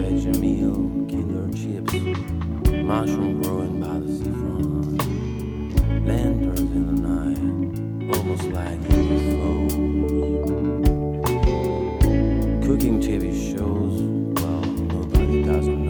veggie meal, killer chips, mushroom growing by the seafront, lanterns in the night, almost like UFOs. Cooking TV shows, well, nobody doesn't know.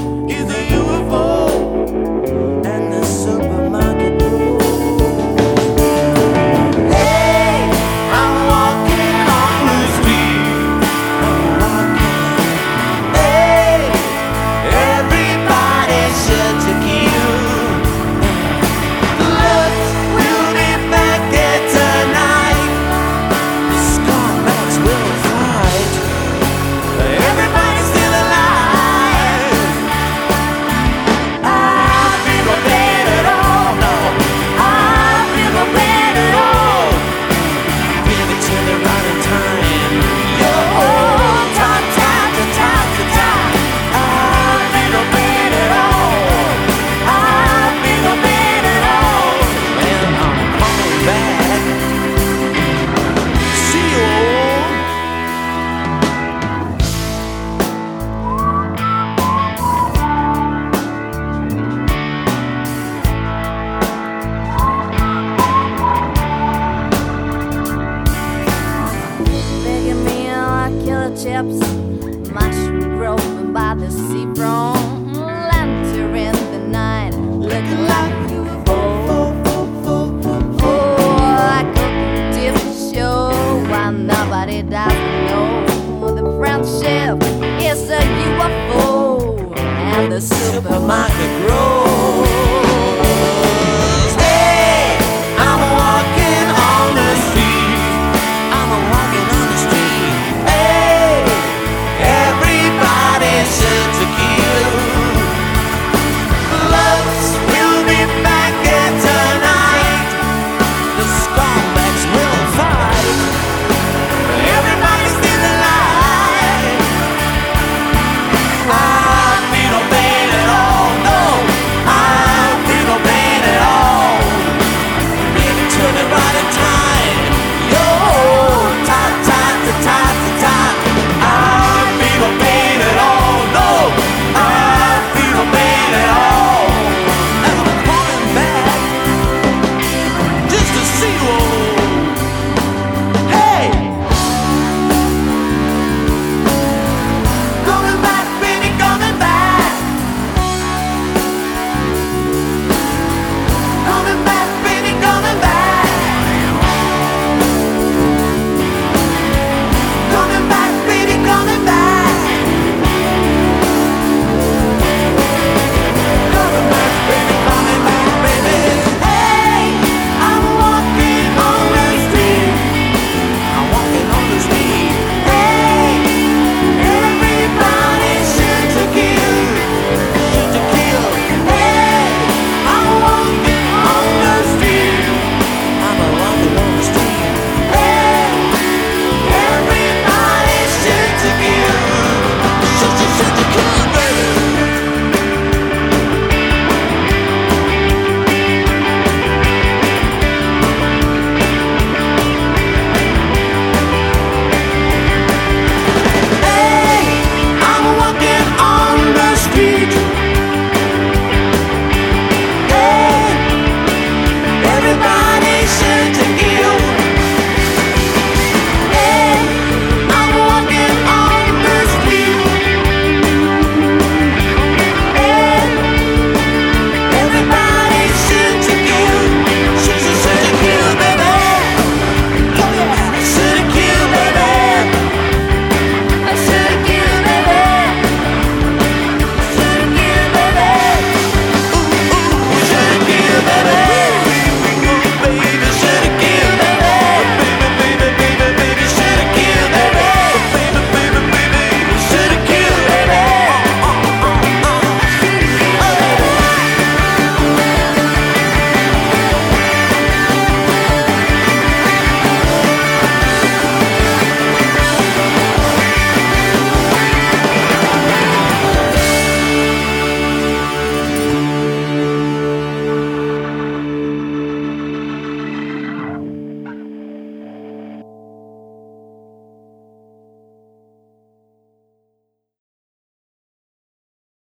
the market grows.